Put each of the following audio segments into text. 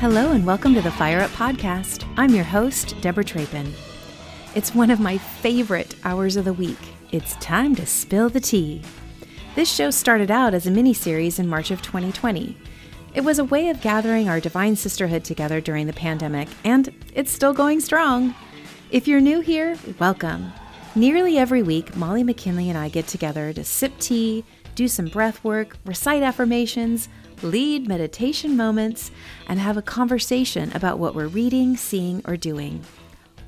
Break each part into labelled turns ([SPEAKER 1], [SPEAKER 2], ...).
[SPEAKER 1] Hello, and welcome to the Fire Up Podcast. I'm your host, Deborah Trapin. It's one of my favorite hours of the week. It's time to spill the tea. This show started out as a mini series in March of 2020. It was a way of gathering our divine sisterhood together during the pandemic, and it's still going strong. If you're new here, welcome. Nearly every week, Molly McKinley and I get together to sip tea, do some breath work, recite affirmations, lead meditation moments, and have a conversation about what we're reading, seeing, or doing.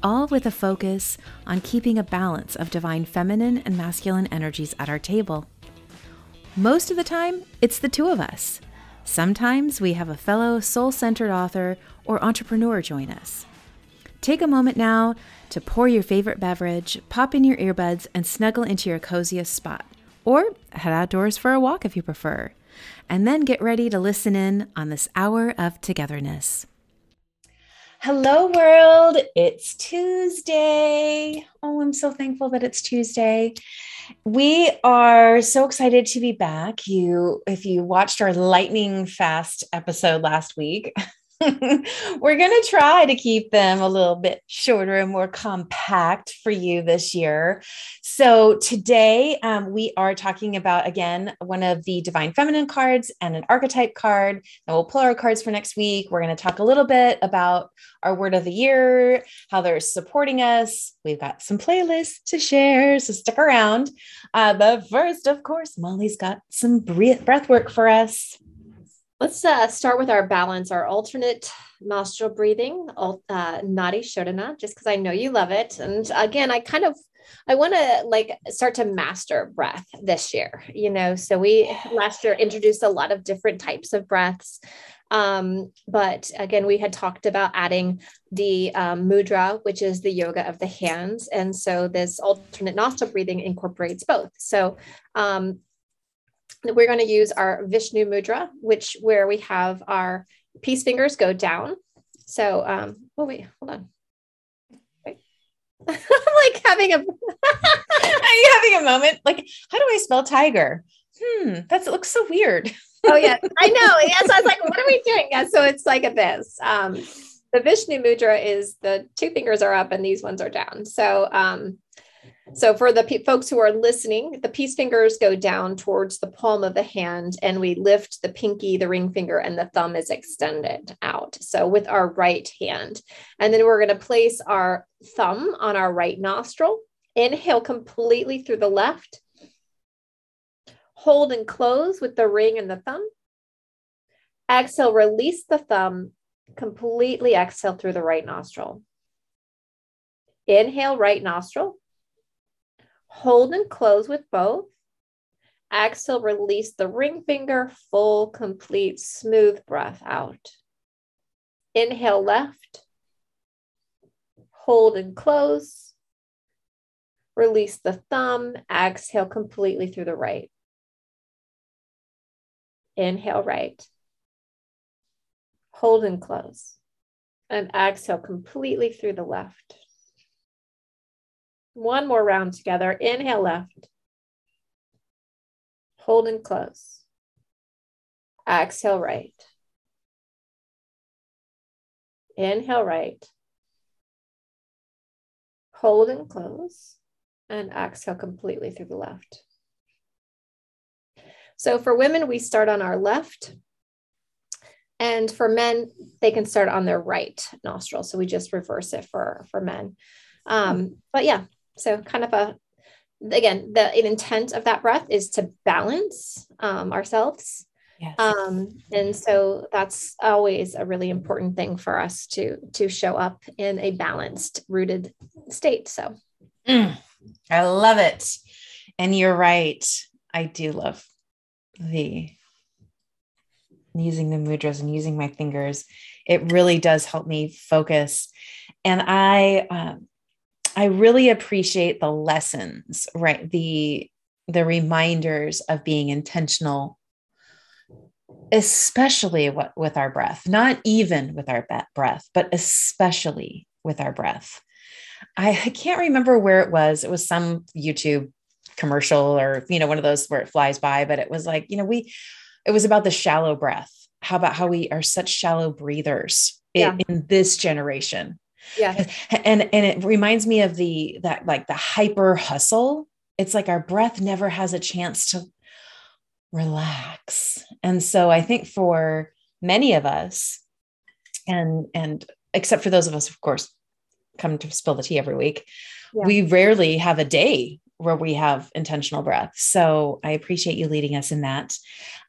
[SPEAKER 1] All with a focus on keeping a balance of divine feminine and masculine energies at our table. Most of the time, it's the two of us. Sometimes we have a fellow soul centered author or entrepreneur join us. Take a moment now to pour your favorite beverage, pop in your earbuds, and snuggle into your coziest spot. Or head outdoors for a walk if you prefer and then get ready to listen in on this hour of togetherness. Hello, world. It's Tuesday. Oh, I'm so thankful that it's Tuesday. We are so excited to be back. You, if you watched our lightning fast episode last week, We're going to try to keep them a little bit shorter and more compact for you this year. So, today um, we are talking about again one of the divine feminine cards and an archetype card. And we'll pull our cards for next week. We're going to talk a little bit about our word of the year, how they're supporting us. We've got some playlists to share, so stick around. Uh, but first, of course, Molly's got some breath work for us.
[SPEAKER 2] Let's uh, start with our balance, our alternate nostril breathing, uh, Nadi Shodhana, just because I know you love it. And again, I kind of I want to like start to master breath this year, you know. So we last year introduced a lot of different types of breaths. Um, but again, we had talked about adding the um, mudra, which is the yoga of the hands. And so this alternate nostril breathing incorporates both. So um, we're going to use our Vishnu Mudra, which where we have our peace fingers go down. So, um, oh wait, hold on. I'm like having a, are
[SPEAKER 1] you having a moment? Like, how do I spell tiger? Hmm, that's it looks so weird.
[SPEAKER 2] oh yeah, I know. Yeah, so I was like, what are we doing? Yeah, so it's like a this. Um, the Vishnu Mudra is the two fingers are up and these ones are down. So um, so for the pe- folks who are listening, the peace fingers go down towards the palm of the hand and we lift the pinky, the ring finger, and the thumb is extended out. So with our right hand. And then we're going to place our thumb on our right nostril. Inhale completely through the left. Hold and close with the ring and the thumb. Exhale, release the thumb. Completely exhale through the right nostril. Inhale, right nostril. Hold and close with both. Exhale, release the ring finger, full, complete, smooth breath out. Inhale left. Hold and close. Release the thumb. Exhale completely through the right. Inhale right. Hold and close. And exhale completely through the left. One more round together. Inhale left. Hold and close. Exhale right. Inhale right. Hold and close. And exhale completely through the left. So for women, we start on our left. And for men, they can start on their right nostril. So we just reverse it for, for men. Um, but yeah, so kind of a again the intent of that breath is to balance um, ourselves. Yes. um, and so that's always a really important thing for us to to show up in a balanced rooted state. So.
[SPEAKER 1] Mm, i love it. And you're right. I do love the using the mudras and using my fingers. It really does help me focus. And i um, I really appreciate the lessons, right? The the reminders of being intentional especially what, with our breath, not even with our breath, but especially with our breath. I, I can't remember where it was. It was some YouTube commercial or, you know, one of those where it flies by, but it was like, you know, we, it was about the shallow breath how about how we are such shallow breathers yeah. in, in this generation
[SPEAKER 2] yeah.
[SPEAKER 1] And and it reminds me of the that like the hyper hustle. It's like our breath never has a chance to relax. And so i think for many of us and and except for those of us of course come to spill the tea every week yeah. we rarely have a day where we have intentional breath. So i appreciate you leading us in that.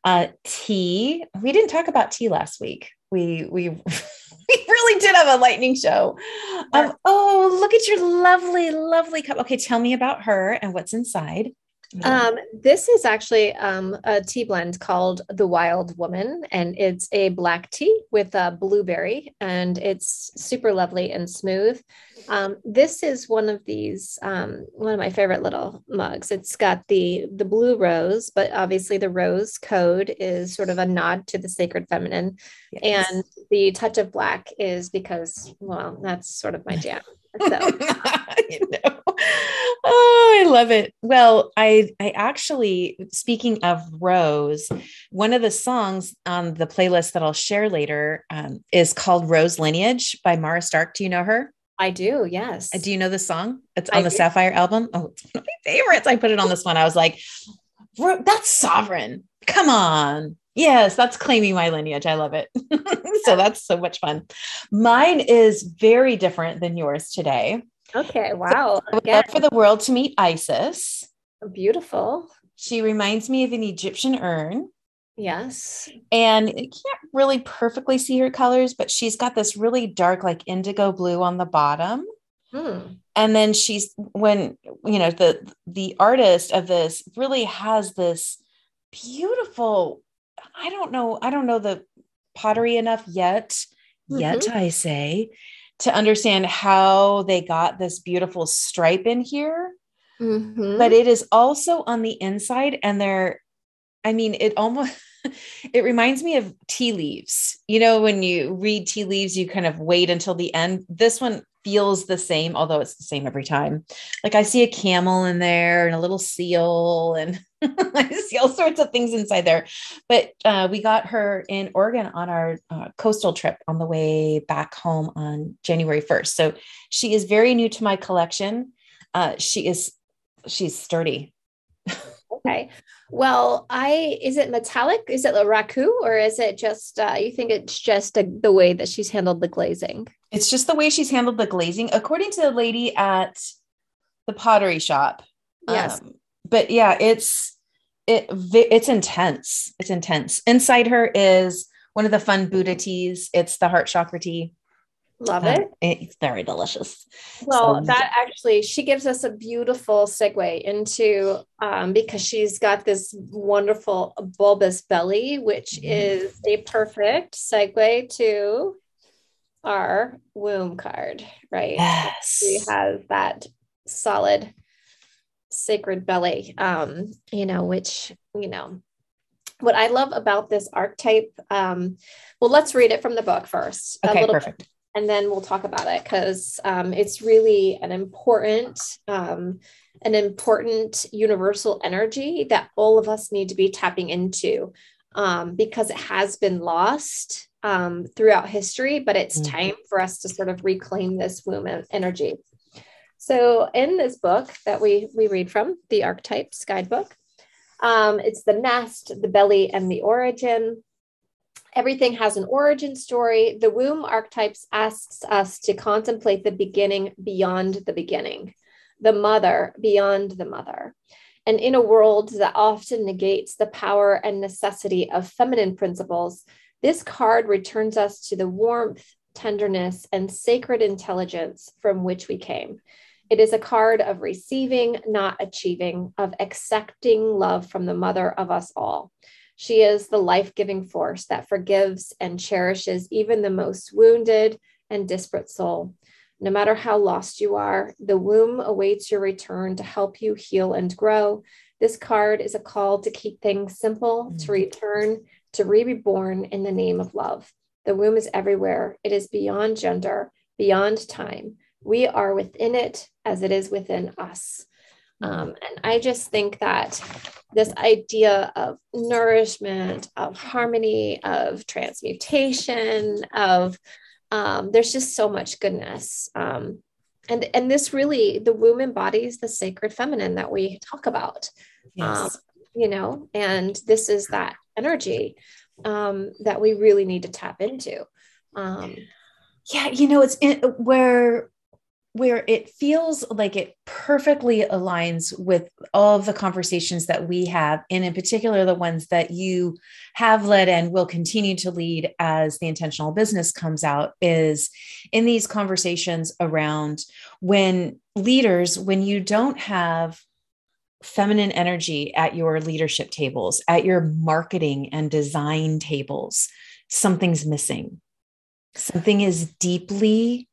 [SPEAKER 1] Uh tea we didn't talk about tea last week. We we we really did have a lightning show. Um, oh, look at your lovely, lovely cup. Okay, tell me about her and what's inside.
[SPEAKER 2] Um, this is actually um, a tea blend called the Wild Woman, and it's a black tea with a blueberry, and it's super lovely and smooth. Um, this is one of these, um, one of my favorite little mugs. It's got the the blue rose, but obviously the rose code is sort of a nod to the sacred feminine, yes. and the touch of black is because, well, that's sort of my jam. So.
[SPEAKER 1] you know. Oh, I love it. Well, I I actually speaking of Rose, one of the songs on the playlist that I'll share later um, is called Rose Lineage by Mara Stark. Do you know her?
[SPEAKER 2] I do, yes.
[SPEAKER 1] Uh, do you know the song? It's on I the do. Sapphire album. Oh, it's one of my favorites. I put it on this one. I was like, that's sovereign. Come on. Yes, that's claiming my lineage. I love it. so that's so much fun. Mine is very different than yours today.
[SPEAKER 2] Okay. Wow.
[SPEAKER 1] So love for the world to meet Isis.
[SPEAKER 2] Beautiful.
[SPEAKER 1] She reminds me of an Egyptian urn.
[SPEAKER 2] Yes.
[SPEAKER 1] And you can't really perfectly see her colors, but she's got this really dark, like indigo blue on the bottom. Hmm. And then she's when you know the the artist of this really has this beautiful, I don't know, I don't know the pottery enough yet, mm-hmm. yet I say, to understand how they got this beautiful stripe in here. Mm-hmm. But it is also on the inside, and they're, I mean, it almost it reminds me of tea leaves. You know, when you read tea leaves, you kind of wait until the end. This one feels the same, although it's the same every time. Like I see a camel in there and a little seal, and I see all sorts of things inside there. But uh, we got her in Oregon on our uh, coastal trip on the way back home on January 1st. So she is very new to my collection. Uh, she is, she's sturdy.
[SPEAKER 2] okay. Well, I is it metallic? Is it a raku or is it just uh, you think it's just a, the way that she's handled the glazing?
[SPEAKER 1] It's just the way she's handled the glazing, according to the lady at the pottery shop.
[SPEAKER 2] Yes. Um,
[SPEAKER 1] but yeah, it's it it's intense. It's intense. Inside her is one of the fun Buddha teas. It's the heart chakra tea.
[SPEAKER 2] Love it.
[SPEAKER 1] it's very delicious.
[SPEAKER 2] Well, so, that actually, she gives us a beautiful segue into um, because she's got this wonderful bulbous belly, which mm-hmm. is a perfect segue to our womb card, right?
[SPEAKER 1] Yes.
[SPEAKER 2] She has that solid sacred belly, um, you know, which, you know, what I love about this archetype, um, well, let's read it from the book first.
[SPEAKER 1] Okay, perfect. Bit,
[SPEAKER 2] and then we'll talk about it because um, it's really an important, um, an important universal energy that all of us need to be tapping into um, because it has been lost um, throughout history, but it's mm-hmm. time for us to sort of reclaim this womb energy. So in this book that we we read from, the Archetypes Guidebook, um, it's the nest, the belly, and the origin. Everything has an origin story. The womb archetypes asks us to contemplate the beginning beyond the beginning, the mother beyond the mother. And in a world that often negates the power and necessity of feminine principles, this card returns us to the warmth, tenderness, and sacred intelligence from which we came. It is a card of receiving, not achieving, of accepting love from the mother of us all. She is the life giving force that forgives and cherishes even the most wounded and disparate soul. No matter how lost you are, the womb awaits your return to help you heal and grow. This card is a call to keep things simple, to mm. return, to re reborn in the name of love. The womb is everywhere, it is beyond gender, beyond time. We are within it as it is within us. Um, and I just think that this idea of nourishment, of harmony, of transmutation, of um, there's just so much goodness. Um, and and this really the womb embodies the sacred feminine that we talk about. Yes. Um, you know, and this is that energy um, that we really need to tap into. Um,
[SPEAKER 1] yeah, you know, it's in, where where it feels like it perfectly aligns with all of the conversations that we have, and in particular, the ones that you have led and will continue to lead as the intentional business comes out, is in these conversations around when leaders, when you don't have feminine energy at your leadership tables, at your marketing and design tables, something's missing. Something is deeply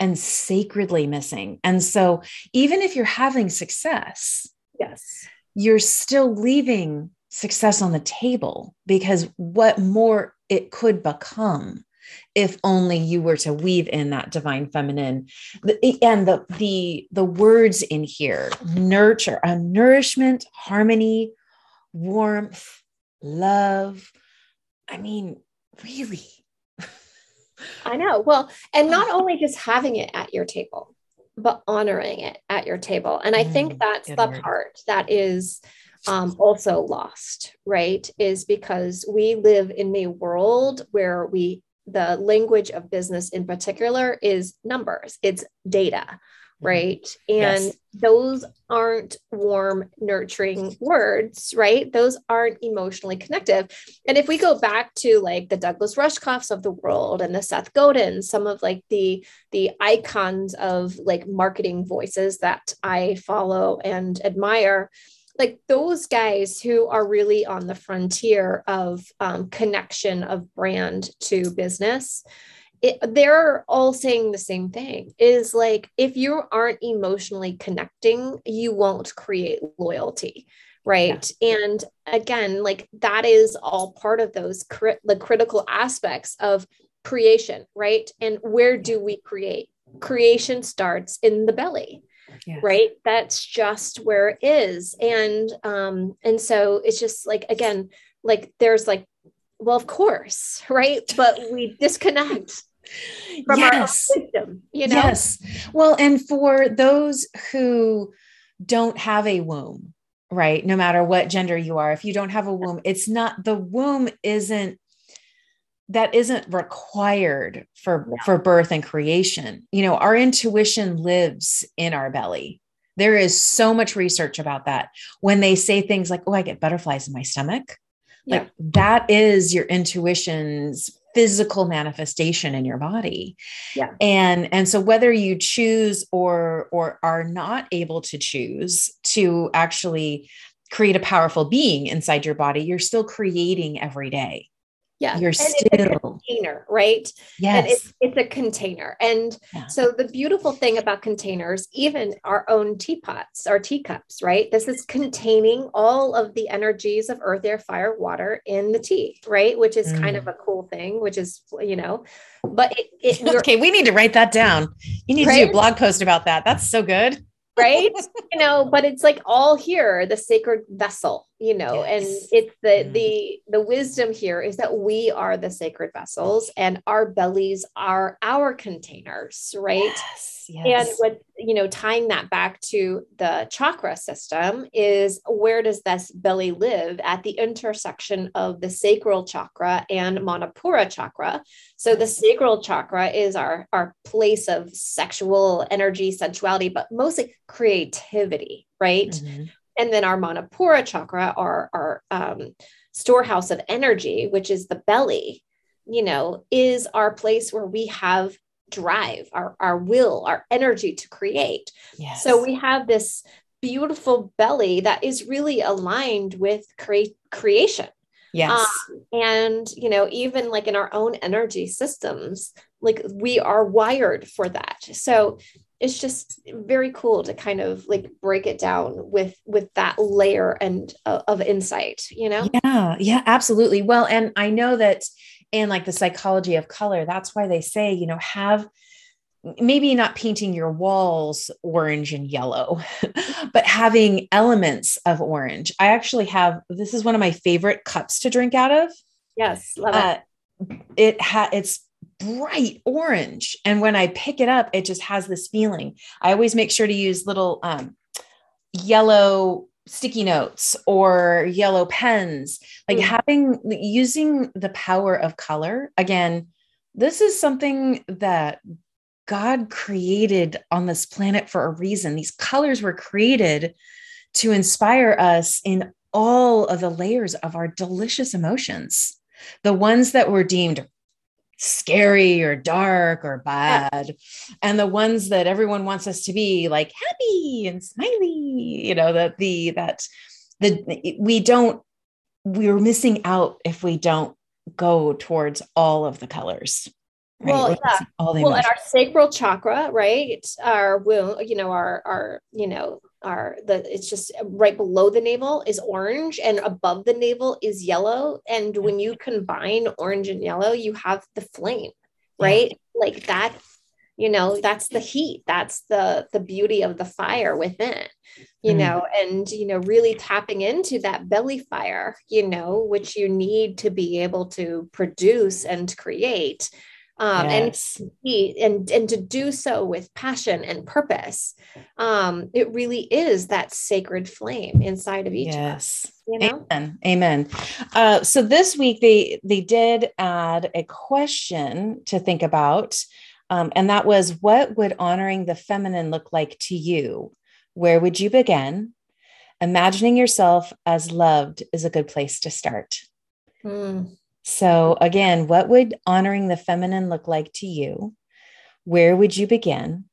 [SPEAKER 1] and sacredly missing. And so, even if you're having success,
[SPEAKER 2] yes,
[SPEAKER 1] you're still leaving success on the table because what more it could become if only you were to weave in that divine feminine and the the the words in here nurture a nourishment harmony warmth love i mean really
[SPEAKER 2] I know. Well, and not only just having it at your table, but honoring it at your table. And I mm, think that's the word. part that is um, also lost, right? Is because we live in a world where we, the language of business in particular is numbers, it's data, Mm-hmm. right? And yes. those aren't warm, nurturing words, right? Those aren't emotionally connective. And if we go back to like the Douglas Rushkoffs of the world and the Seth Godin, some of like the the icons of like marketing voices that I follow and admire, like those guys who are really on the frontier of um, connection of brand to business it, they're all saying the same thing is like if you aren't emotionally connecting you won't create loyalty right? Yeah. and again like that is all part of those cri- the critical aspects of creation right? And where do we create? Creation starts in the belly yes. right that's just where it is and um and so it's just like again like there's like well of course right but we disconnect from yes. our wisdom, you know?
[SPEAKER 1] Yes. Well, and for those who don't have a womb, right? No matter what gender you are, if you don't have a womb, it's not the womb isn't that isn't required for no. for birth and creation. You know, our intuition lives in our belly. There is so much research about that. When they say things like, "Oh, I get butterflies in my stomach," yeah. like that is your intuition's physical manifestation in your body
[SPEAKER 2] yeah
[SPEAKER 1] and and so whether you choose or or are not able to choose to actually create a powerful being inside your body you're still creating every day
[SPEAKER 2] yeah
[SPEAKER 1] you're and still
[SPEAKER 2] container right
[SPEAKER 1] yes
[SPEAKER 2] and it's, it's a container and yeah. so the beautiful thing about containers even our own teapots our teacups right this is containing all of the energies of earth air fire water in the tea right which is mm. kind of mm. a cool thing which is you know but it,
[SPEAKER 1] it okay we need to write that down you need right? to do a blog post about that that's so good
[SPEAKER 2] right you know but it's like all here the sacred vessel you know yes. and it's the mm. the the wisdom here is that we are the sacred vessels and our bellies are our containers right yes. Yes. and what you know tying that back to the chakra system is where does this belly live at the intersection of the sacral chakra and manipura chakra so the sacral chakra is our our place of sexual energy sensuality but mostly creativity right mm-hmm and then our manipura chakra our our um, storehouse of energy which is the belly you know is our place where we have drive our our will our energy to create. Yes. so we have this beautiful belly that is really aligned with create creation.
[SPEAKER 1] Yes. Um,
[SPEAKER 2] and you know even like in our own energy systems like we are wired for that. So it's just very cool to kind of like break it down with with that layer and uh, of insight you know
[SPEAKER 1] yeah yeah absolutely well and i know that in like the psychology of color that's why they say you know have maybe not painting your walls orange and yellow, but having elements of orange. I actually have this is one of my favorite cups to drink out of.
[SPEAKER 2] Yes, love it. Uh,
[SPEAKER 1] it ha- it's bright orange, and when I pick it up, it just has this feeling. I always make sure to use little um, yellow sticky notes or yellow pens like mm. having using the power of color again this is something that God created on this planet for a reason. These colors were created to inspire us in all of the layers of our delicious emotions. The ones that were deemed scary or dark or bad, and the ones that everyone wants us to be like happy and smiley, you know, that the that the we don't we're missing out if we don't go towards all of the colors.
[SPEAKER 2] Right? Well, yeah. All the well, and our sacral chakra, right? Our will, you know, our our, you know, our the it's just right below the navel is orange and above the navel is yellow. And when you combine orange and yellow, you have the flame, right? Yeah. Like that, you know, that's the heat. That's the the beauty of the fire within, you mm. know, and you know, really tapping into that belly fire, you know, which you need to be able to produce and create um, yes. and and and to do so with passion and purpose um, it really is that sacred flame inside of each yes. of us
[SPEAKER 1] you know? amen amen uh, so this week they they did add a question to think about um, and that was what would honoring the feminine look like to you where would you begin imagining yourself as loved is a good place to start mm. So, again, what would honoring the feminine look like to you? Where would you begin?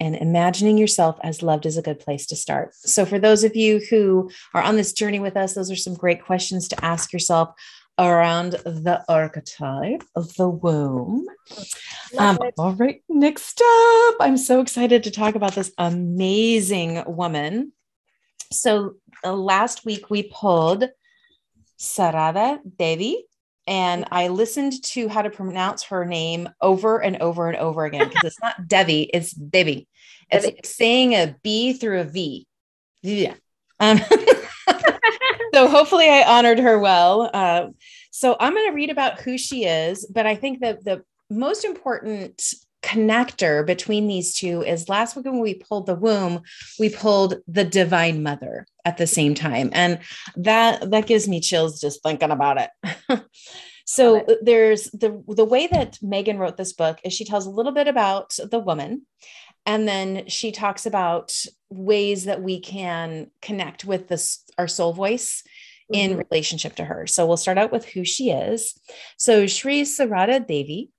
[SPEAKER 1] And imagining yourself as loved is a good place to start. So, for those of you who are on this journey with us, those are some great questions to ask yourself around the archetype of the womb. Um, all right, next up, I'm so excited to talk about this amazing woman. So, uh, last week we pulled Sarada Devi and I listened to how to pronounce her name over and over and over again because it's not Devi, it's Devi. It's Devi. saying a B through a V. Yeah. Um, so hopefully I honored her well. Uh, so I'm going to read about who she is, but I think that the most important connector between these two is last week when we pulled the womb, we pulled the divine mother at the same time. And that that gives me chills just thinking about it. so it. there's the the way that Meggan wrote this book is she tells a little bit about the woman and then she talks about ways that we can connect with this our soul voice in mm-hmm. relationship to her. So we'll start out with who she is. So Sri Sarada Devi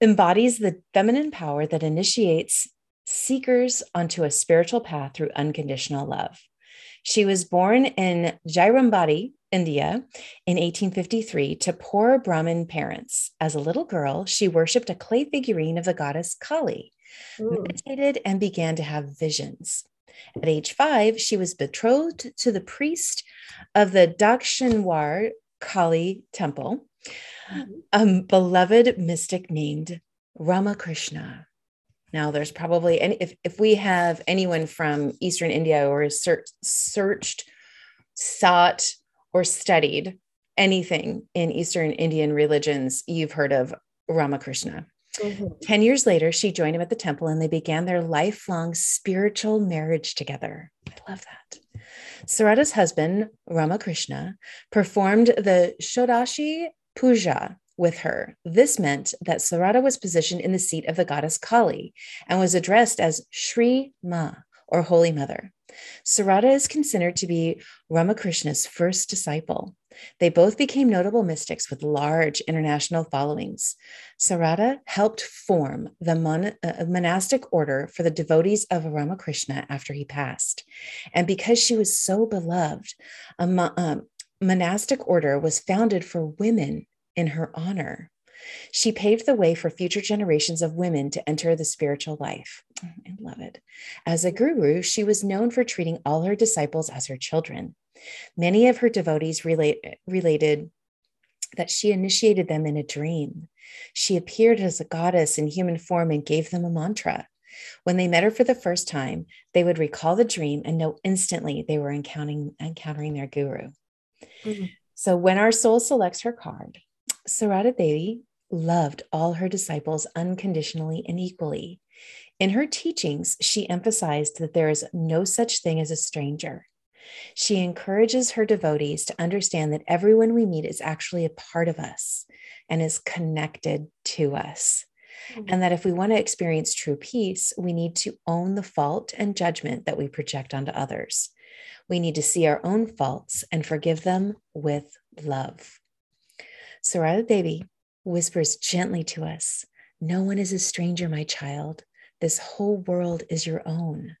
[SPEAKER 1] embodies the feminine power that initiates seekers onto a spiritual path through unconditional love. She was born in Jairambati, India, in 1853 to poor Brahmin parents. As a little girl, she worshipped a clay figurine of the goddess Kali, Ooh. meditated, and began to have visions. At age five, she was betrothed to the priest of the Dakshineswar Kali temple. A beloved mystic named Ramakrishna. Now, there's probably, and if, if we have anyone from Eastern India or searched, sought, or studied anything in Eastern Indian religions, you've heard of Ramakrishna. Mm-hmm. 10 years later, she joined him at the temple and they began their lifelong spiritual marriage together. I love that. Sarada's husband, Ramakrishna, performed the Shodashi Puja with her. This meant that Sarada was positioned in the seat of the goddess Kali and was addressed as Sri Ma, or Holy Mother. Sarada is considered to be Ramakrishna's first disciple. They both became notable mystics with large international followings. Sarada helped form the mon- uh, monastic order for the devotees of Ramakrishna after he passed. And because she was so beloved, a um, monastic order was founded for women in her honor. She paved the way for future generations of women to enter the spiritual life. I love it. As a guru, she was known for treating all her disciples as her children. Many of her devotees relate, related that she initiated them in a dream. She appeared as a goddess in human form and gave them a mantra. When they met her for the first time, they would recall the dream and know instantly they were encountering, encountering their guru. Mm-hmm. So when our soul selects her card, Sarada Devi loved all her disciples unconditionally and equally. In her teachings, she emphasized that there is no such thing as a stranger. She encourages her devotees to understand that everyone we meet is actually a part of us and is connected to us. Mm-hmm. And that if we want to experience true peace, we need to own the fault and judgment that we project onto others. We need to see our own faults and forgive them with love. Sarada Devi whispers gently to us No one is a stranger, my child. This whole world is your own.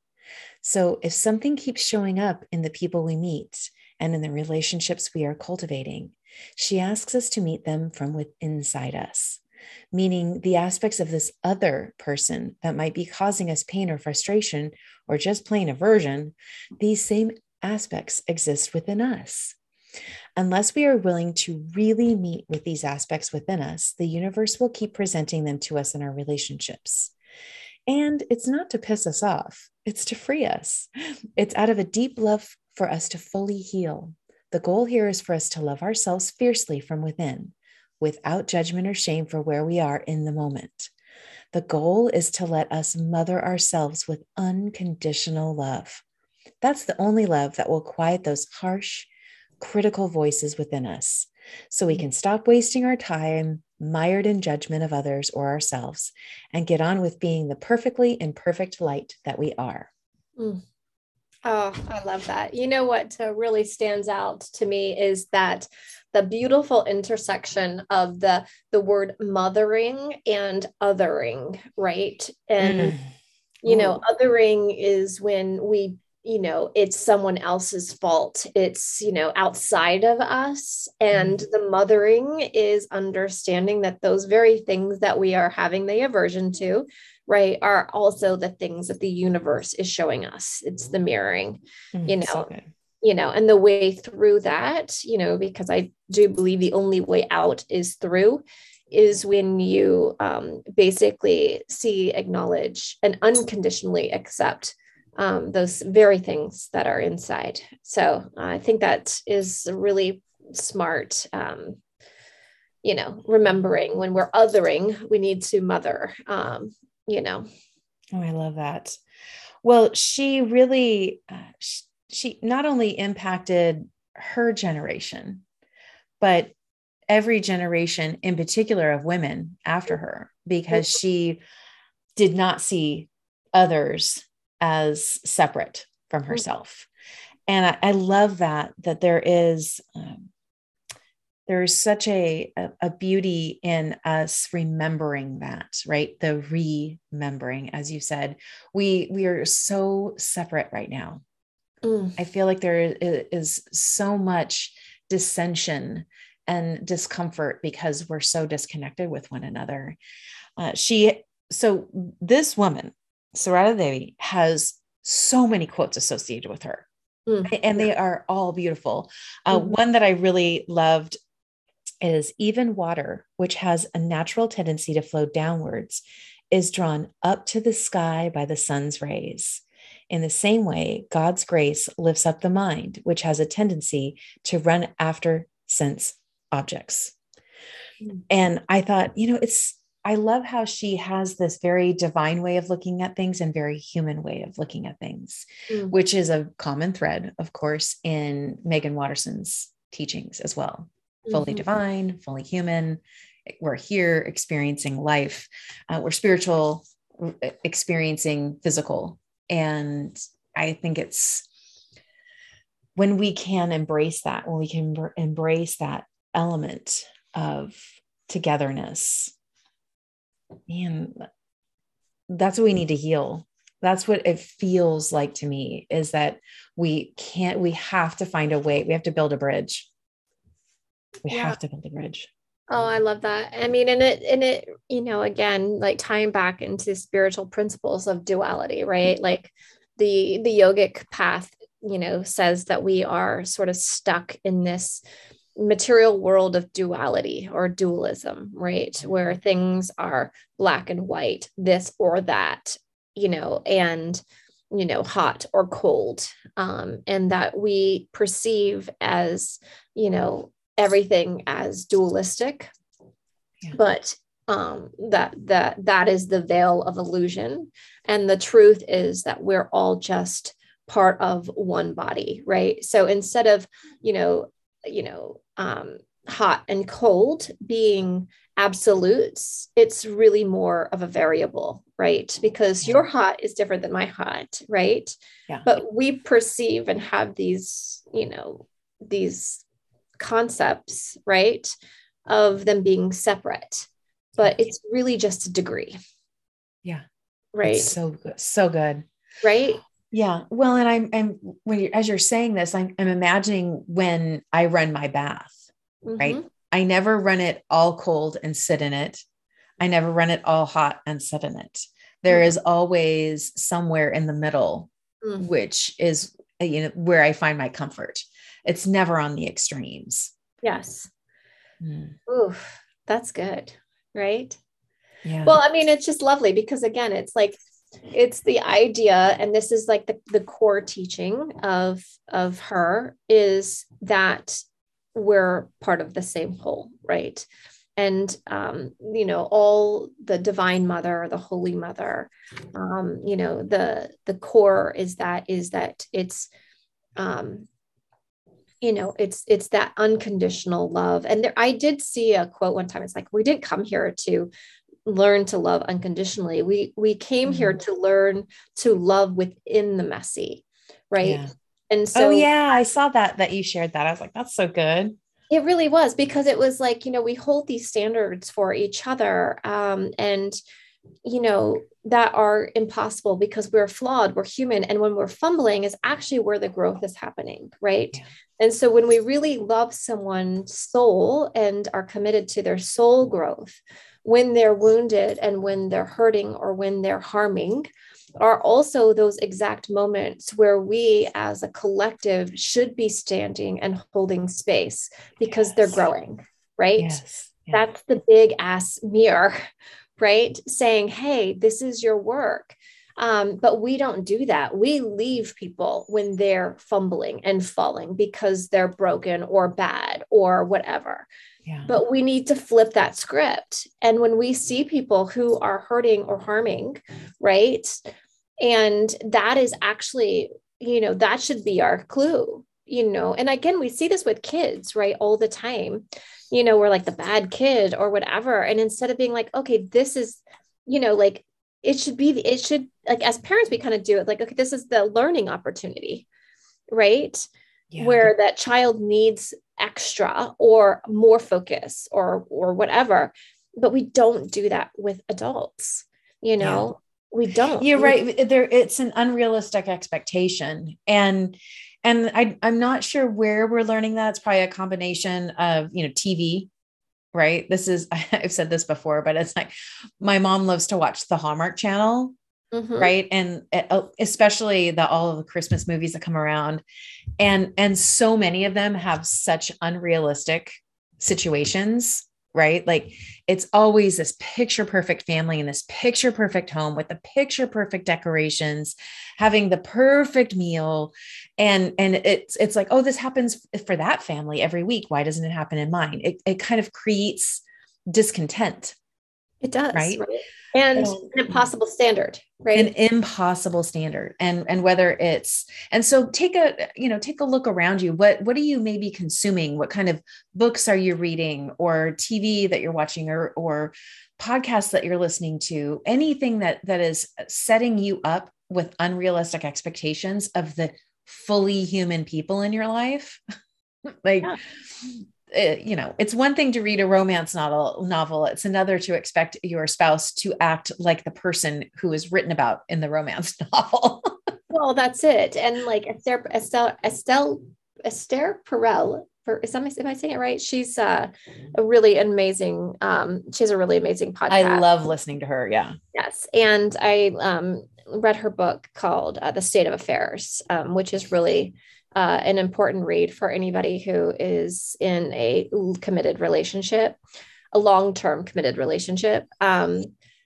[SPEAKER 1] So if something keeps showing up in the people we meet and in the relationships we are cultivating, she asks us to meet them from within inside us, meaning the aspects of this other person that might be causing us pain or frustration or just plain aversion, these same aspects exist within us. Unless we are willing to really meet with these aspects within us, the universe will keep presenting them to us in our relationships. And it's not to piss us off, it's to free us. It's out of a deep love for us to fully heal. The goal here is for us to love ourselves fiercely from within, without judgment or shame for where we are in the moment. The goal is to let us mother ourselves with unconditional love. That's the only love that will quiet those harsh, critical voices within us so we can stop wasting our time mired in judgment of others or ourselves and get on with being the perfectly imperfect light that we are.
[SPEAKER 2] Mm. Oh, I love that. You know what uh, really stands out to me is that the beautiful intersection of the the word mothering and othering, right? And mm. you know, othering is when we you know it's someone else's fault it's you know outside of us and mm-hmm. the mothering is understanding that those very things that we are having the aversion to right are also the things that the universe is showing us it's the mirroring mm, you know so you know and the way through that you know because i do believe the only way out is through is when you um, basically see acknowledge and unconditionally accept um, those very things that are inside. So I think that is really smart. Um, you know, remembering when we're othering, we need to mother. Um, you know.
[SPEAKER 1] Oh, I love that. Well, she really, uh, she, she not only impacted her generation, but every generation in particular of women after her because she did not see others as separate from mm-hmm. herself. And I, I love that, that there is, um, there's such a, a, a beauty in us remembering that, right? The remembering, as you said, we, we are so separate right now. Mm. I feel like there is so much dissension and discomfort because we're so disconnected with one another. Uh, she, so this woman, Sarada Devi has so many quotes associated with her. Mm, and they are all beautiful. Uh, mm-hmm. One that I really loved is even water, which has a natural tendency to flow downwards, is drawn up to the sky by the sun's rays. In the same way, God's grace lifts up the mind, which has a tendency to run after sense objects. Mm. And I thought, you know, it's I love how she has this very divine way of looking at things and very human way of looking at things, mm. which is a common thread, of course, in Meggan Watterson's teachings as well. Mm-hmm. Fully divine, fully human. We're here experiencing life. Uh, we're spiritual, experiencing physical. And I think it's when we can embrace that, when we can embrace that element of togetherness man, that's what we need to heal. That's what it feels like to me is that we can't, we have to find a way. We have to build a bridge. We yeah. have to build a bridge.
[SPEAKER 2] Oh, I love that. I mean, and it, and it, you know, again, like tying back into spiritual principles of duality, right? Like the, the yogic path, you know, says that we are sort of stuck in this material world of duality or dualism, right? Where things are black and white, this or that, you know, and you know, hot or cold, um, and that we perceive as, you know, everything as dualistic. Yeah. But um, that that that is the veil of illusion, and the truth is that we're all just part of one body, right? So instead of, you know, you know, um, hot and cold being absolutes, it's really more of a variable, right? Because your hot is different than my hot, right? Yeah. But we perceive and have these, you know, these concepts, right, of them being separate, but it's really just a degree.
[SPEAKER 1] Yeah.
[SPEAKER 2] Right.
[SPEAKER 1] It's so good. So good.
[SPEAKER 2] Right.
[SPEAKER 1] Yeah. Well, and I'm, I'm when you're, as you're saying this, I'm, I'm imagining when I run my bath, mm-hmm. right? I never run it all cold and sit in it. I never run it all hot and sit in it. There mm-hmm. is always somewhere in the middle, mm-hmm. which is, you know, where I find my comfort. It's never on the extremes.
[SPEAKER 2] Yes. Mm. Oof, that's good. Right.
[SPEAKER 1] Yeah.
[SPEAKER 2] Well, I mean, it's just lovely because again, it's like it's the idea and this is like the, the core teaching of of her is that we're part of the same whole right and um, you know all the divine mother the holy mother um, you know the the core is that is that it's um, you know it's it's that unconditional love and there, i did see a quote one time it's like we didn't come here to learn to love unconditionally we we came mm-hmm. here to learn to love within the messy right yeah. and so
[SPEAKER 1] oh yeah i saw that that you shared that i was like that's so good
[SPEAKER 2] it really was because it was like you know we hold these standards for each other um, and you know that are impossible because we're flawed we're human and when we're fumbling is actually where the growth is happening right yeah. And so when we really love someone's soul and are committed to their soul growth when they're wounded and when they're hurting or when they're harming are also those exact moments where we as a collective should be standing and holding space because yes. they're growing, right? Yes. Yes. That's the big ass mirror, right? Saying, hey, this is your work. Um, but we don't do that. We leave people when they're fumbling and falling because they're broken or bad or whatever. Yeah. But we need to flip that script. And when we see people who are hurting or harming, right? And that is actually, you know, that should be our clue, you know. And again, we see this with kids, right? All the time. You know, we're like the bad kid or whatever. And instead of being like, okay, this is, you know, like it should be, it should, like as parents, we kind of do it like, okay, this is the learning opportunity, right? Yeah. Where that child needs extra or more focus or or whatever but we don't do that with adults you know yeah. we don't
[SPEAKER 1] you're right there it's an unrealistic expectation and and I, i'm not sure where we're learning that it's probably a combination of you know tv right? This is i've said this before but it's like my mom loves to watch the hallmark channel mm-hmm. right? And uh, especially the all of the christmas movies that come around. And and so many of them have such unrealistic situations right? Like it's always this picture perfect family and this picture perfect home with the picture perfect decorations having the perfect meal. And and it's it's like oh this happens for that family every week. Why doesn't it happen in mine? It, it kind of creates discontent
[SPEAKER 2] it does right, right? and an impossible standard right?
[SPEAKER 1] An impossible standard and and whether it's and so take a you know take a look around you. What what are you maybe consuming? What kind of books are you reading or tv that you're watching or or podcasts that you're listening to? Anything that that is setting you up with unrealistic expectations of the fully human people in your life? Like yeah. Uh, you know, it's one thing to read a romance novel, novel. It's another to expect your spouse to act like the person who is written about in the romance novel.
[SPEAKER 2] well, that's it. And like Esther, Estelle, Estelle, Esther Perel, for, is that, am I saying it right? She's uh, a really amazing, um, she has a really amazing podcast.
[SPEAKER 1] I love listening to her. Yeah.
[SPEAKER 2] Yes. And I um, read her book called uh, The State of Affairs, um, which is really uh, an important read for anybody who is in a committed relationship, a long term committed relationship. Um,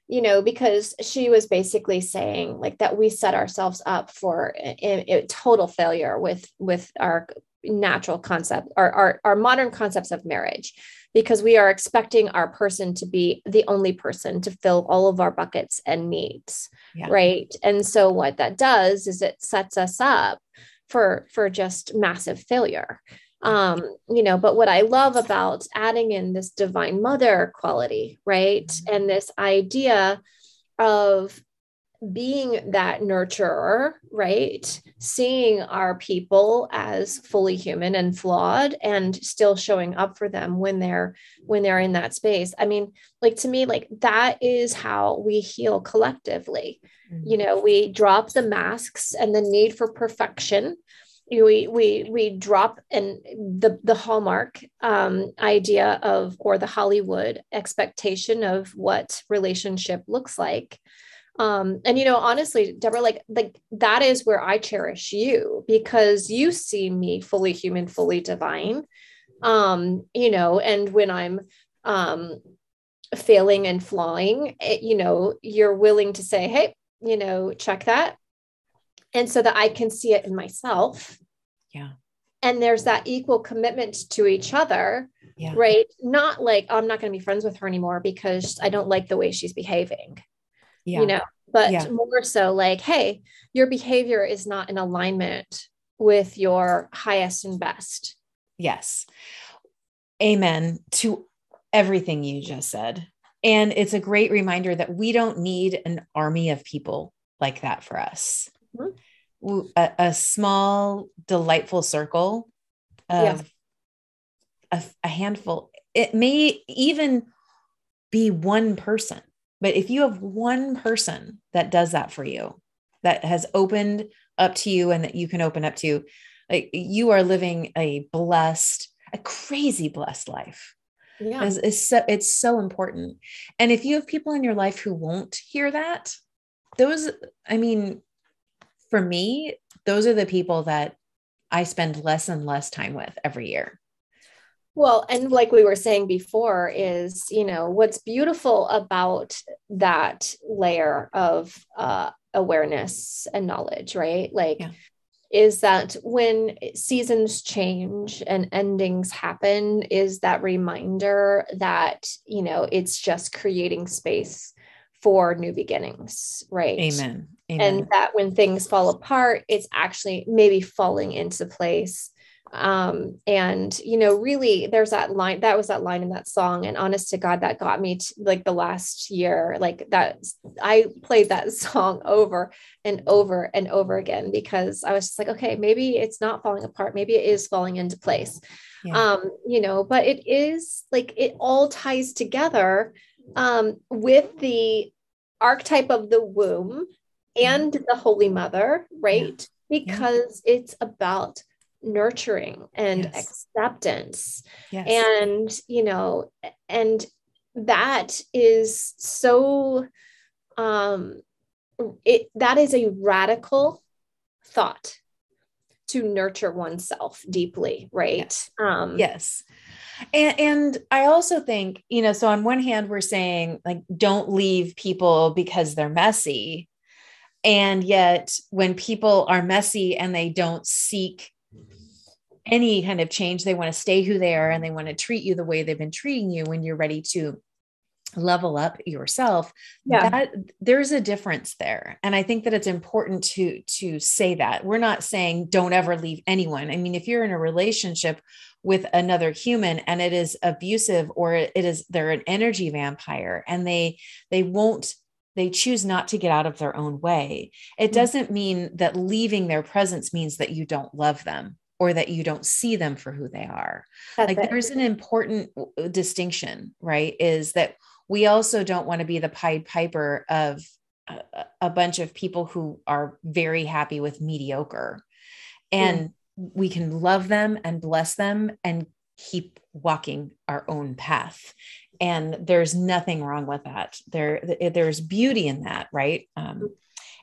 [SPEAKER 2] you know, because she was basically saying like that we set ourselves up for a, a total failure with with our natural concept, our, our our modern concepts of marriage because we are expecting our person to be the only person to fill all of our buckets and needs yeah. right and so what that does is it sets us up for for just massive failure um you know but what i love about adding in this divine mother quality right mm-hmm. and this idea of being that nurturer, right? Seeing our people as fully human and flawed and still showing up for them when they're when they're in that space. I mean, like to me like that is how we heal collectively. Mm-hmm. You know, we drop the masks and the need for perfection. We we we drop and the the hallmark um, idea of or the Hollywood expectation of what relationship looks like um and you know honestly deborah like like that is where i cherish you because you see me fully human fully divine. Um you know and when i'm um failing and flying it, you know you're willing to say hey you know check that. And so that i can see it in myself.
[SPEAKER 1] Yeah.
[SPEAKER 2] And there's that equal commitment to each other yeah. right? Not like oh, i'm not going to be friends with her anymore because i don't like the way she's behaving yeah. you know but yeah. more so like hey your behavior is not in alignment with your highest and best.
[SPEAKER 1] Yes. Amen to everything you just said. And it's a great reminder that we don't need an army of people like that for us. Mm-hmm. a, a, small delightful circle of a, a handful. It may even be one person but if you have one person that does that for you, that has opened up to you and that you can open up to, like you are living a blessed, a crazy blessed life. Yeah. It's, it's, so, it's so important. And if you have people in your life who won't hear that, those, I mean, for me, those are the people that I spend less and less time with every year.
[SPEAKER 2] Well, and like we were saying before, is, you know, what's beautiful about that layer of uh, awareness and knowledge, right? Like, yeah. is that when seasons change and endings happen, is that reminder that, you know, it's just creating space for new beginnings, right?
[SPEAKER 1] Amen.
[SPEAKER 2] Amen. And that when things fall apart, it's actually maybe falling into place um and you know really there's that line that was that line in that song and honest to god that got me to, like the last year like that i played that song over and over and over again because i was just like okay maybe it's not falling apart maybe it is falling into place yeah. um you know but it is like it all ties together um with the archetype of the womb and the holy mother right yeah. because yeah. it's about nurturing and yes. acceptance yes. and you know and that is so um it that is a radical thought to nurture oneself deeply right
[SPEAKER 1] yes. um yes and, and I also think, you know, so on one hand, we're saying like, don't leave people because they're messy. And yet, when people are messy and they don't seek any kind of change. They want to stay who they are and they want to treat you the way they've been treating you when you're ready to level up yourself yeah. that there's a difference there and i think that it's important to to say that we're not saying don't ever leave anyone i mean if you're in a relationship with another human and it is abusive or it is they're an energy vampire and they they won't they choose not to get out of their own way it mm-hmm. doesn't mean that leaving their presence means that you don't love them or that you don't see them for who they are. That's like it. there's an important distinction, right? Is that we also don't want to be the Pied Piper of a, a bunch of people who are very happy with mediocre. And mm. we can love them and bless them and keep walking our own path. And there's nothing wrong with that. There, there's beauty in that, right? Um, mm.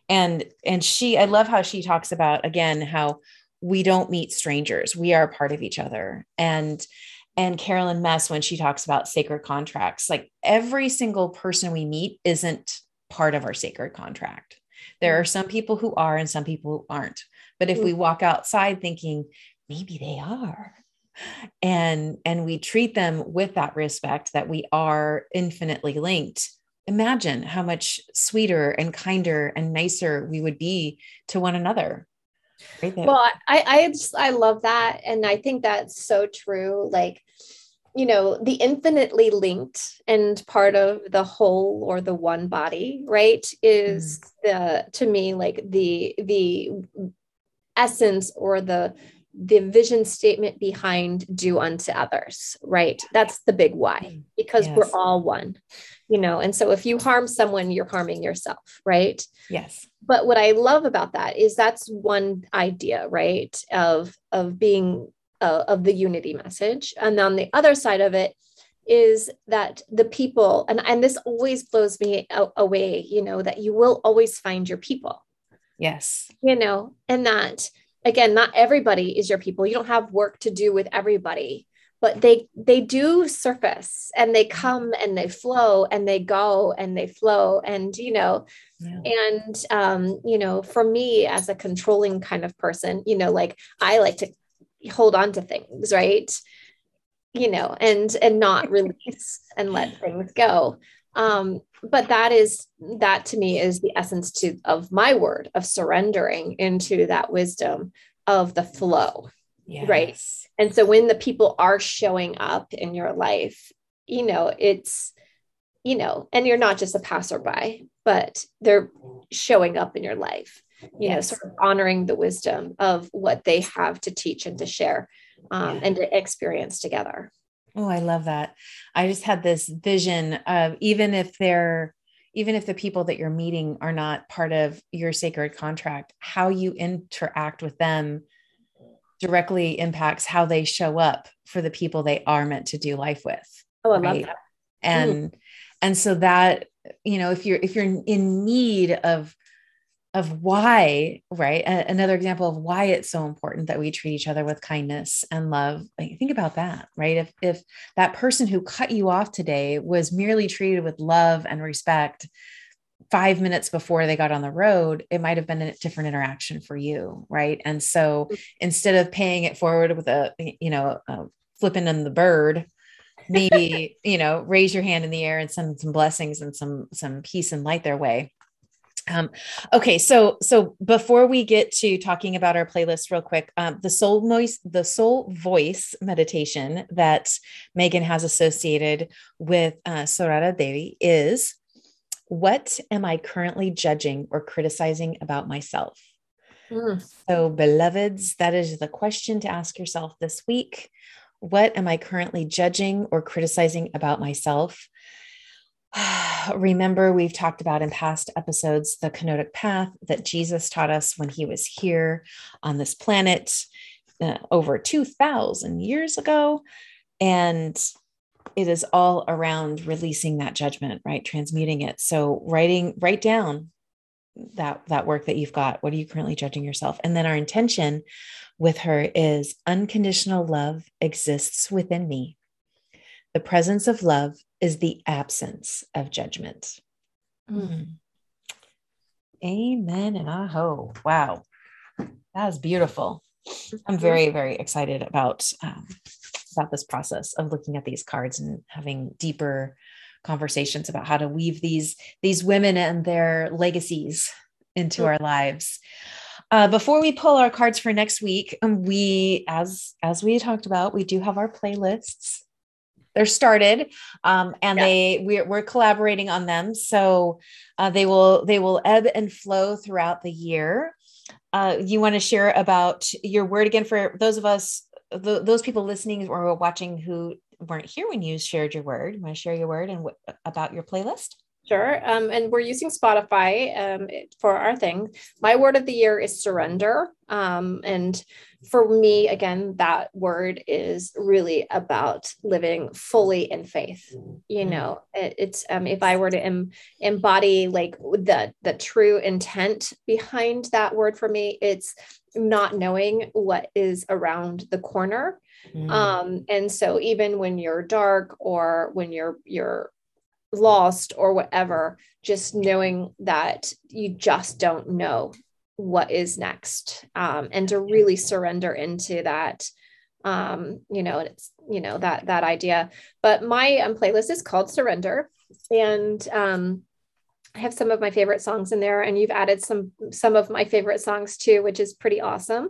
[SPEAKER 1] and and she, I love how she talks about again how we don't meet strangers. We are part of each other. And and Caroline Myss when she talks about sacred contracts, like every single person we meet isn't part of our sacred contract. There are some people who are and some people who aren't. But if hmm. we walk outside thinking, maybe they are, and and we treat them with that respect that we are infinitely linked imagine how much sweeter and kinder and nicer we would be to one another
[SPEAKER 2] right well i i just i love that and i think that's so true like you know the infinitely linked and part of the whole or the one body right is mm. the to me like the the essence or the the vision statement behind do unto others right? That's the big why mm. because yes. we're all one you know? And so if you harm someone you're harming yourself right?
[SPEAKER 1] Yes.
[SPEAKER 2] But what i love about that is that's one idea right of of being uh, of the unity message. And on the other side of it is that the people and and this always blows me away you know that you will always find your people.
[SPEAKER 1] Yes.
[SPEAKER 2] You know and that again not everybody is your people. You don't have work to do with everybody but they they do surface and they come and they flow and they go and they flow and you know yeah. and um you know for me as a controlling kind of person you know like i like to hold on to things right? You know and and not release and let things go um but that is that to me is the essence to of my word of surrendering into that wisdom of the flow yes. right and so when the people are showing up in your life you know it's you know and you're not just a passerby but they're showing up in your life you yes. know sort of honoring the wisdom of what they have to teach and to share um, yeah. and to experience together
[SPEAKER 1] Oh, I love that. I just had this vision of even if they're even if the people that you're meeting are not part of your sacred contract, how you interact with them directly impacts how they show up for the people they are meant to do life with.
[SPEAKER 2] Oh, I right? love that.
[SPEAKER 1] And mm. and so that you know if you're if you're in need of of why, right? A- another example of why it's so important that we treat each other with kindness and love. Like, think about that, right? If if that person who cut you off today was merely treated with love and respect five minutes before they got on the road, it might have been a different interaction for you, right? And so instead of paying it forward with a, you know, a flipping in the bird, maybe you know raise your hand in the air and send some blessings and some some peace and light their way um, okay, so so before we get to talking about our playlist, real quick, um, the soul voice, the soul voice meditation that Meggan has associated with uh, Sarada Devi is, what am I currently judging or criticizing about myself? Mm. So, beloveds, that is the question to ask yourself this week. What am I currently judging or criticizing about myself? remember we've talked about in past episodes the kenotic path that Jesus taught us when he was here on this planet uh, over 2000 years ago. And it is all around releasing that judgment right? Transmuting it. So writing write down that that work that you've got. What are you currently judging yourself? And then our intention with her is unconditional love exists within me the presence of love is the absence of judgment. Mm. Amen and aho. Wow. That is beautiful. I'm very, very excited about um, about this process of looking at these cards and having deeper conversations about how to weave these these women and their legacies into mm. our lives. Uh, before we pull our cards for next week, um, we as as we talked about, we do have our playlists they're started um, and yeah. they we're, we're, collaborating on them so uh, they will they will ebb and flow throughout the year uh, you want to share about your word again for those of us those people listening or watching who weren't here when you shared your word you want to share your word and w- about your playlist
[SPEAKER 2] Sure. Um, and we're using Spotify um, for our thing. My word of the year is surrender. Um, and for me, again, that word is really about living fully in faith. You mm-hmm. know, it, it's um, if I were to em- embody like the the true intent behind that word for me, it's not knowing what is around the corner. Mm. Um, and so even when you're dark or when you're you're lost or whatever, just knowing that you just don't know what is next um, and to really surrender into that um, you know it's you know that that idea but my um, playlist is called surrender and um, i have some of my favorite songs in there and you've added some some of my favorite songs too which is pretty awesome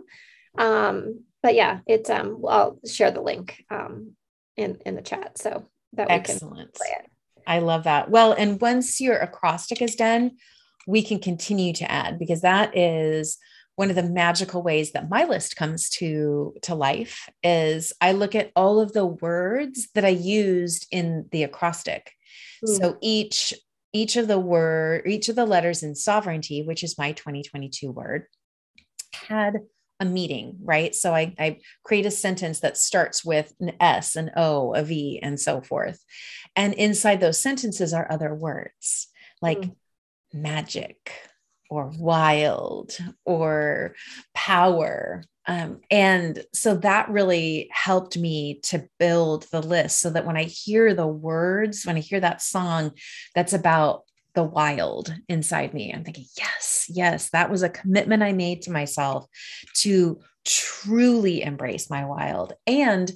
[SPEAKER 2] um, but yeah it's um i'll share the link um, in in the chat so that
[SPEAKER 1] Excellent. we can play it I love that. Well, and once your acrostic is done, we can continue to add because that is one of the magical ways that my list comes to to life is I look at all of the words that I used in the acrostic. Mm. So each each of the word each of the letters in sovereignty, which is my 2022 word, had a meeting, right? So I, I create a sentence that starts with an S, an O, a V, and so forth. And inside those sentences are other words like mm. Magic or wild or power. Um, and so that really helped me to build the list so that when I hear the words, when I hear that song that's about the wild inside me. I'm thinking, yes, yes, that was a commitment I made to myself to truly embrace my wild and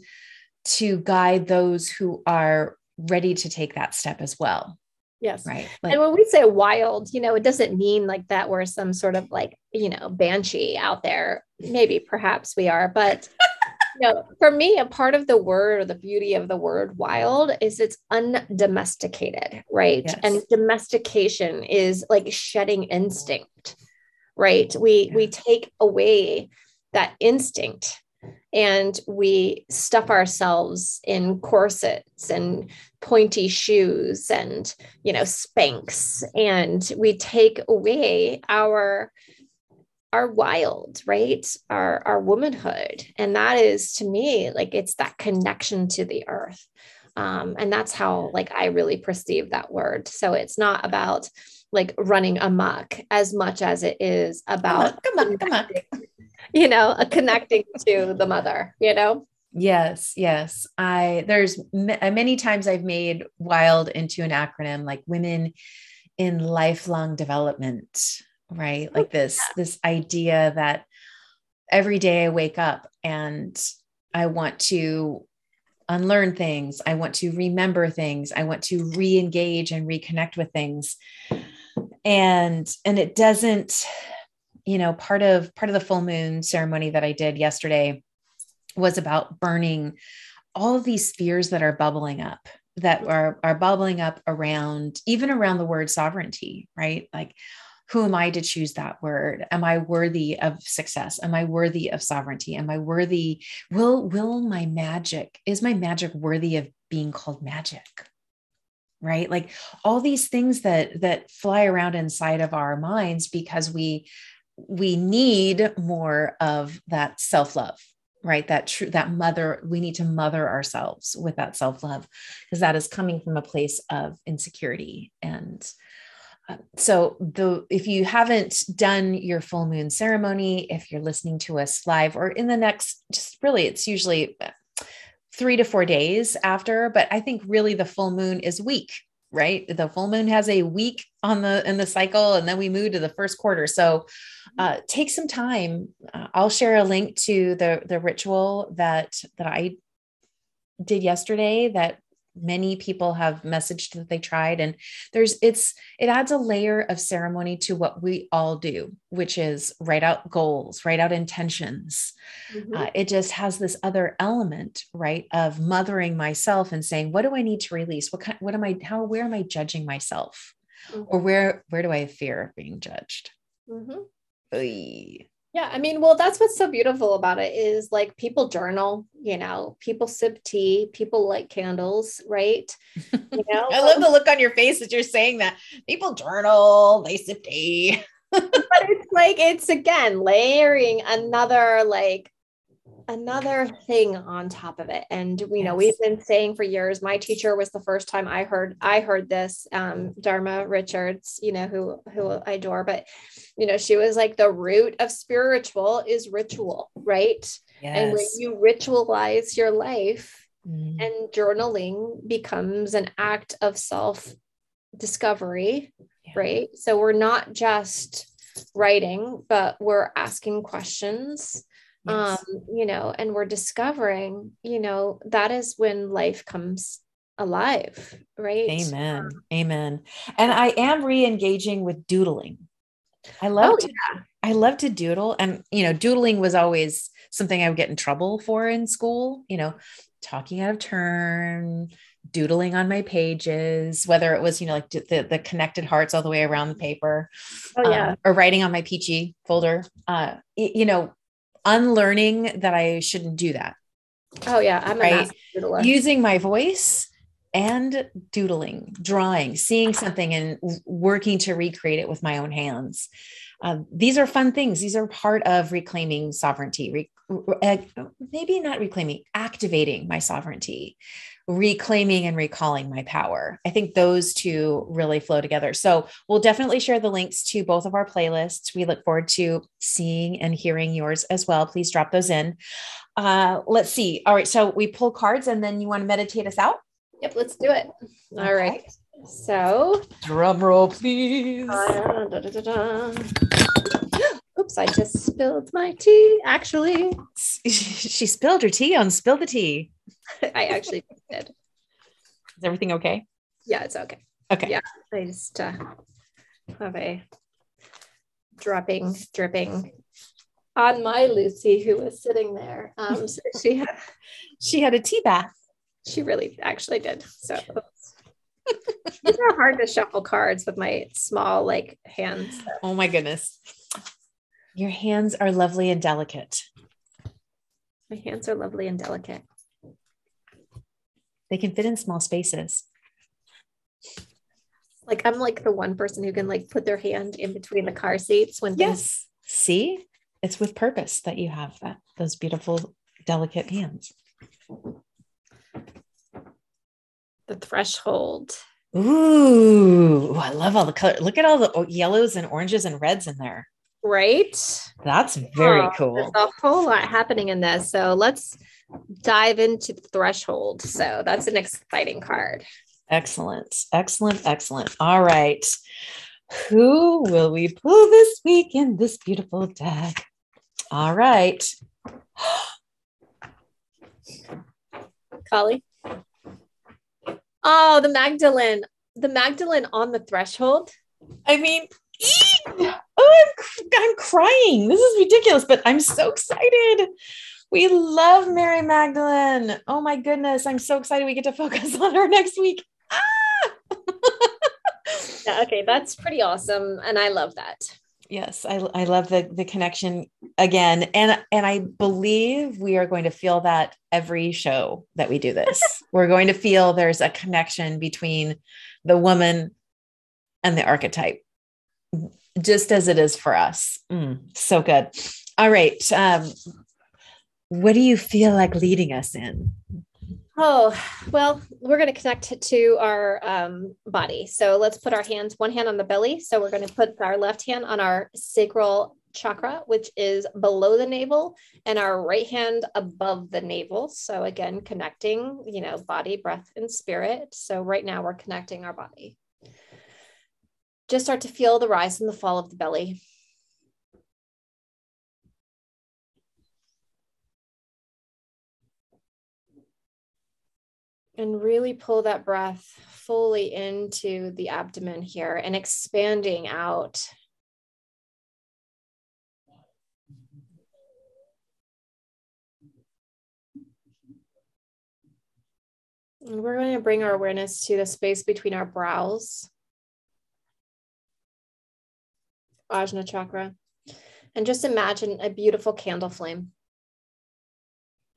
[SPEAKER 1] to guide those who are ready to take that step as well.
[SPEAKER 2] Yes. Right. Like, and when we say wild, you know, it doesn't mean like that we're some sort of like, you know, banshee out there. Maybe perhaps we are, but you know, for me, a part of the word or the beauty of the word wild is it's undomesticated, right? Yes. And domestication is like shedding instinct, right? We yeah. we take away that instinct and we stuff ourselves in corsets and pointy shoes and you know spanx and we take away our our wild, right? Our our womanhood. And that is to me like it's that connection to the earth. Um, and that's how like I really perceive that word. So it's not about like running amok as much as it is about come on, come on, come on. You know, a connecting to the mother, you know?
[SPEAKER 1] Yes, yes. I there's m- uh, many times I've made wild into an acronym like women in lifelong development right oh, like this this idea that every day i wake up and i want to unlearn things i want to remember things i want to re-engage and reconnect with things and and it doesn't you know part of part of the full moon ceremony that i did yesterday was about burning all of these fears that are bubbling up that are are bubbling up around even around the word sovereignty right like who am I to choose that word? Am I worthy of success? Am I worthy of sovereignty? Am I worthy? Will will my magic is my magic worthy of being called magic? Right? Like all these things that that fly around inside of our minds because we we need more of that self-love right? That true that mother we need to mother ourselves with that self-love because that is coming from a place of insecurity. And so the if you haven't done your full moon ceremony if you're listening to us live or in the next just really it's usually uh, three to four days after but i think really the full moon is week right? The full moon has a week on the in the cycle and then we move to the first quarter. So uh, take some time. Uh, i'll share a link to the the ritual that that i did yesterday that many people have messaged that they tried and there's it's it adds a layer of ceremony to what we all do which is write out goals write out intentions mm-hmm. uh, it just has this other element right of mothering myself and saying what do i need to release what kind what am i how where am i judging myself mm-hmm. or where where do i fear of being judged mm-hmm.
[SPEAKER 2] Yeah, I mean, well, that's what's so beautiful about it is like people journal, you know, people sip tea, people light candles, right?
[SPEAKER 1] You know, I love the look on your face as you're saying that. People journal, they sip tea.
[SPEAKER 2] but it's like it's again layering another like another thing on top of it. And you know we've been saying for years my teacher was the first time i heard i heard this um, dharma richards you know who who i adore but you know she was like the root of spiritual is ritual right? Yes. and when you ritualize your life mm. and journaling becomes an act of self discovery yeah. right? So we're not just writing but we're asking questions yes. um you know and we're discovering you know that is when life comes alive right
[SPEAKER 1] amen um, amen and i am re-engaging with doodling i love oh, to, yeah. i love to doodle and you know doodling was always something i would get in trouble for in school you know talking out of turn doodling on my pages, whether it was, you know, like the, the connected hearts all the way around the paper,
[SPEAKER 2] oh, yeah.
[SPEAKER 1] Um, or writing on my Pee-Chee folder, uh, you know, unlearning that I shouldn't do that.
[SPEAKER 2] Oh yeah, I'm right?
[SPEAKER 1] using my voice and doodling, drawing, seeing something and working to recreate it with my own hands. Um, these are fun things. These are part of reclaiming sovereignty, re- uh, maybe not reclaiming, activating my sovereignty, reclaiming and recalling my power. I think those two really flow together. So we'll definitely share the links to both of our playlists. We look forward to seeing and hearing yours as well. Please drop those in. Uh, let's see. All right. So we pull cards and then you want to meditate us out?
[SPEAKER 2] Yep. Let's do it. All okay. right. So
[SPEAKER 1] drum roll, please.
[SPEAKER 2] Uh, da, da, da, Oops, I just spilled my tea. Actually,
[SPEAKER 1] she spilled her tea on Spill the Tea.
[SPEAKER 2] I actually did.
[SPEAKER 1] Is everything okay?
[SPEAKER 2] Yeah, it's okay.
[SPEAKER 1] Okay.
[SPEAKER 2] Yeah, I just uh, have a dropping, dripping on my Lucy who was sitting there. Um, so she had
[SPEAKER 1] she had a tea bath.
[SPEAKER 2] She really actually did. So these are hard to shuffle cards with my small like hands. So.
[SPEAKER 1] Oh my goodness. Your hands are lovely and delicate.
[SPEAKER 2] My hands are lovely and delicate.
[SPEAKER 1] They can fit in small spaces.
[SPEAKER 2] Like I'm like the one person who can like put their hand in between the car seats when
[SPEAKER 1] yes. Things- See, it's with purpose that you have that those beautiful, delicate hands.
[SPEAKER 2] The threshold.
[SPEAKER 1] Ooh, I love all the color. Look at all the yellows and oranges and reds in there.
[SPEAKER 2] Right.
[SPEAKER 1] That's very oh, cool.
[SPEAKER 2] There's a whole lot happening in this. So let's dive into the threshold. So that's an exciting card.
[SPEAKER 1] Excellent. Excellent. Excellent. All right. Who will we pull this week in this beautiful deck? All right.
[SPEAKER 2] Kali. Oh, the Magdalene. The Magdalene on the threshold.
[SPEAKER 1] I mean, oh, I'm, I'm crying. This is ridiculous, but I'm so excited. We love Mary Magdalene. Oh my goodness. I'm so excited we get to focus on her next week. Ah!
[SPEAKER 2] yeah, okay, that's pretty awesome. And I love that.
[SPEAKER 1] Yes, I, I love the the connection again. And and I believe we are going to feel that every show that we do this. We're going to feel there's a connection between the woman and the archetype just as it is for us. Mm, so good. All right. Um, what do you feel like leading us in?
[SPEAKER 2] Oh, well, we're going to connect to our um, body. So let's put our hands, one hand on the belly. So we're going to put our left hand on our sacral chakra, which is below the navel, and our right hand above the navel. So again, connecting, you know, body, breath, and spirit. So right now we're connecting our body just start to feel the rise and the fall of the belly. And really pull that breath fully into the abdomen here and expanding out. And we're going to bring our awareness to the space between our brows. Ajna chakra. And just imagine a beautiful candle flame.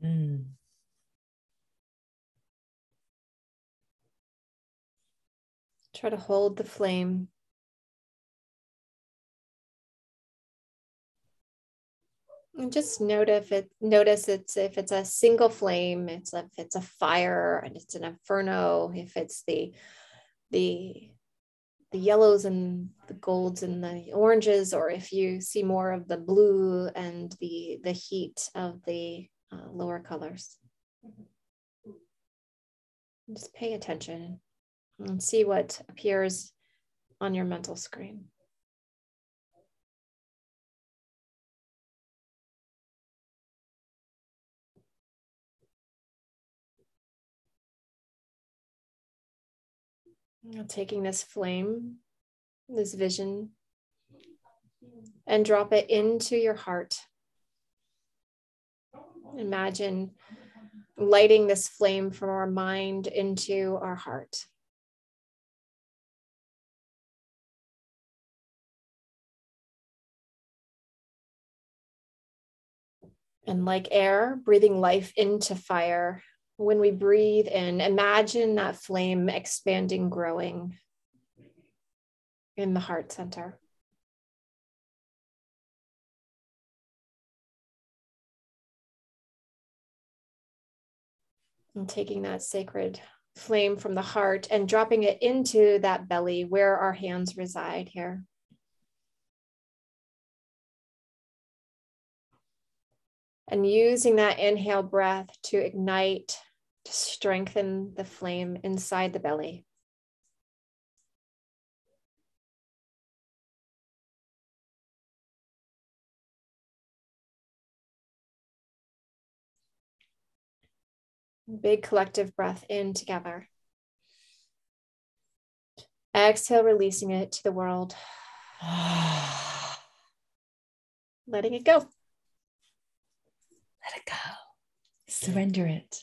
[SPEAKER 2] Mm. Try to hold the flame. And just note if it notice it's if it's a single flame, it's if it's a fire and it's an inferno, if it's the the the yellows and the golds and the oranges, or if you see more of the blue and the the heat of the uh, lower colors. Just pay attention and see what appears on your mental screen. Taking this flame, this vision, and drop it into your heart. Imagine lighting this flame from our mind into our heart. And like air, breathing life into fire, when we breathe in, imagine that flame expanding, growing in the heart center. And taking that sacred flame from the heart and dropping it into that belly where our hands reside here. And using that inhale breath to ignite to strengthen the flame inside the belly. Big collective breath in together. Exhale, releasing it to the world. Letting it go. Let
[SPEAKER 1] it go. Surrender it.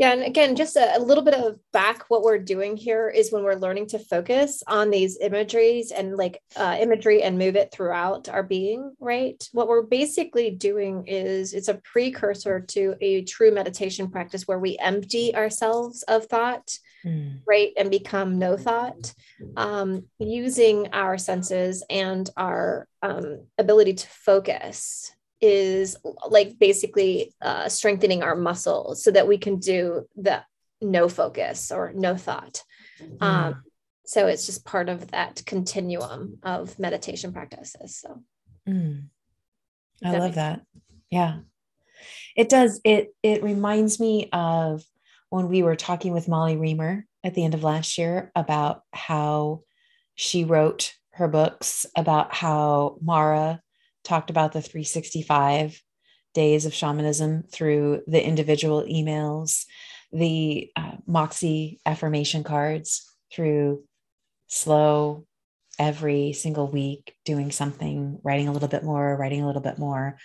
[SPEAKER 2] Yeah, and again, just a, a, little bit of back. What we're doing here is when we're learning to focus on these imageries and like uh, imagery and move it throughout our being, right? What we're basically doing is it's a precursor to a true meditation practice where we empty ourselves of thought, mm. right, and become no thought, um, using our senses and our um, ability to focus is like basically uh, strengthening our muscles so that we can do the no focus or no thought. Mm. Um, so it's just part of that continuum of meditation practices. So
[SPEAKER 1] mm. I love that. Yeah. It does. It it reminds me of when we were talking with Molly Remer at the end of last year about how she wrote her books about how Mara talked about the 365 days of shamanism through the individual emails, the uh, Moxie affirmation cards through slow every single week, doing something, writing a little bit more, writing a little bit more.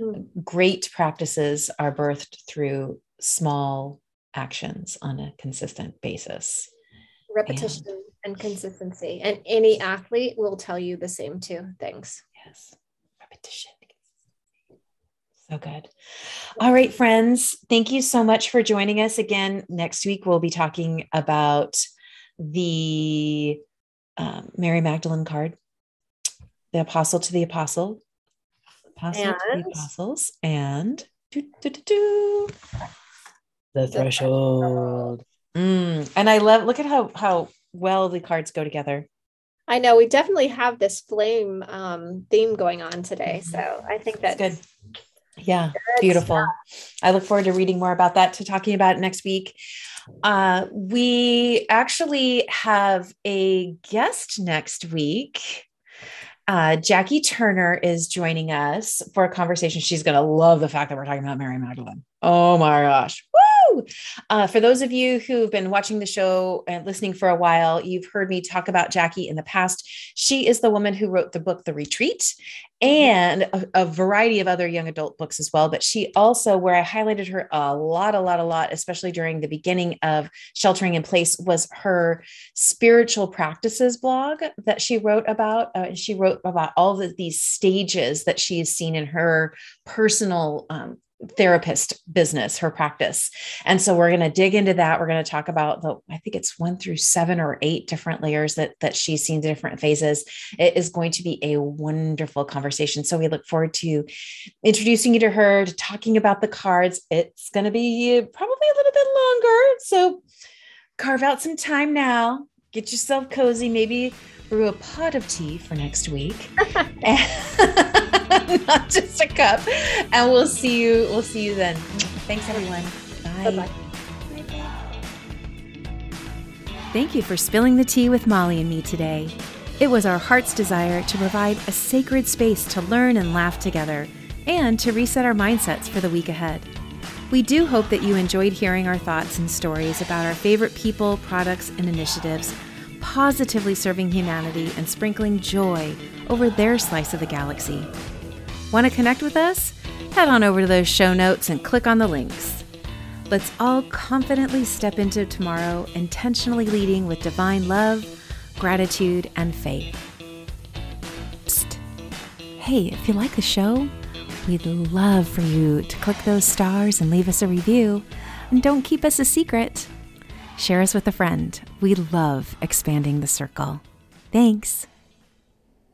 [SPEAKER 1] Mm. Great practices are birthed through small actions on a consistent basis.
[SPEAKER 2] Repetition and, and consistency. And any athlete will tell you the same two things.
[SPEAKER 1] Yes repetition. So good. All right, friends. Thank you so much for joining us again. Next week, we'll be talking about the um, Mary Magdalene card, the apostle to the apostle, apostle and, to the apostles, and do, do, do, the threshold. Mm, and I love, look at how, how well the cards go together.
[SPEAKER 2] I know we definitely have this flame um, theme going on today. Mm-hmm. So I think that's,
[SPEAKER 1] that's good. Yeah, good beautiful. Stuff. I look forward to reading more about that, to talking about it next week. Uh, we actually have a guest next week. Uh, Jackie Turner is joining us for a conversation. She's going to love the fact that we're talking about Mary Magdalene. Oh my gosh. Uh, for those of you who've been watching the show and listening for a while, you've heard me talk about Jackie in the past. She is the woman who wrote the book, The Retreat, and a, a, variety of other young adult books as well. But she also, where I highlighted her a lot, a lot, a lot, especially during the beginning of Sheltering in Place, was her spiritual practices blog that she wrote about. Uh, she wrote about all of these stages that she has seen in her personal um,
[SPEAKER 3] therapist business, her practice. And so we're going to dig into that. We're going to talk about the, I think it's one through seven or eight different layers that, that she's seen the different phases. It is going to be a wonderful conversation. So we look forward to introducing you to her, to talking about the cards. It's going to be probably a little bit longer. So carve out some time now, get yourself cozy, maybe brew a pot of tea for next week. not just a cup. And we'll see you. We'll see you then. Thanks, everyone. Bye. Bye-bye.
[SPEAKER 1] Thank you for spilling the tea with Molly and me today. It was our heart's desire to provide a sacred space to learn and laugh together and to reset our mindsets for the week ahead. We do hope that you enjoyed hearing our thoughts and stories about our favorite people, products, and initiatives, positively serving humanity and sprinkling joy over their slice of the galaxy. Want to connect with us? Head on over to those show notes and click on the links. Let's all confidently step into tomorrow, intentionally leading with divine love, gratitude, and faith. Psst. Hey, if you like the show, we'd love for you to click those stars and leave us a review. And don't keep us a secret. Share us with a friend. We love expanding the circle. Thanks.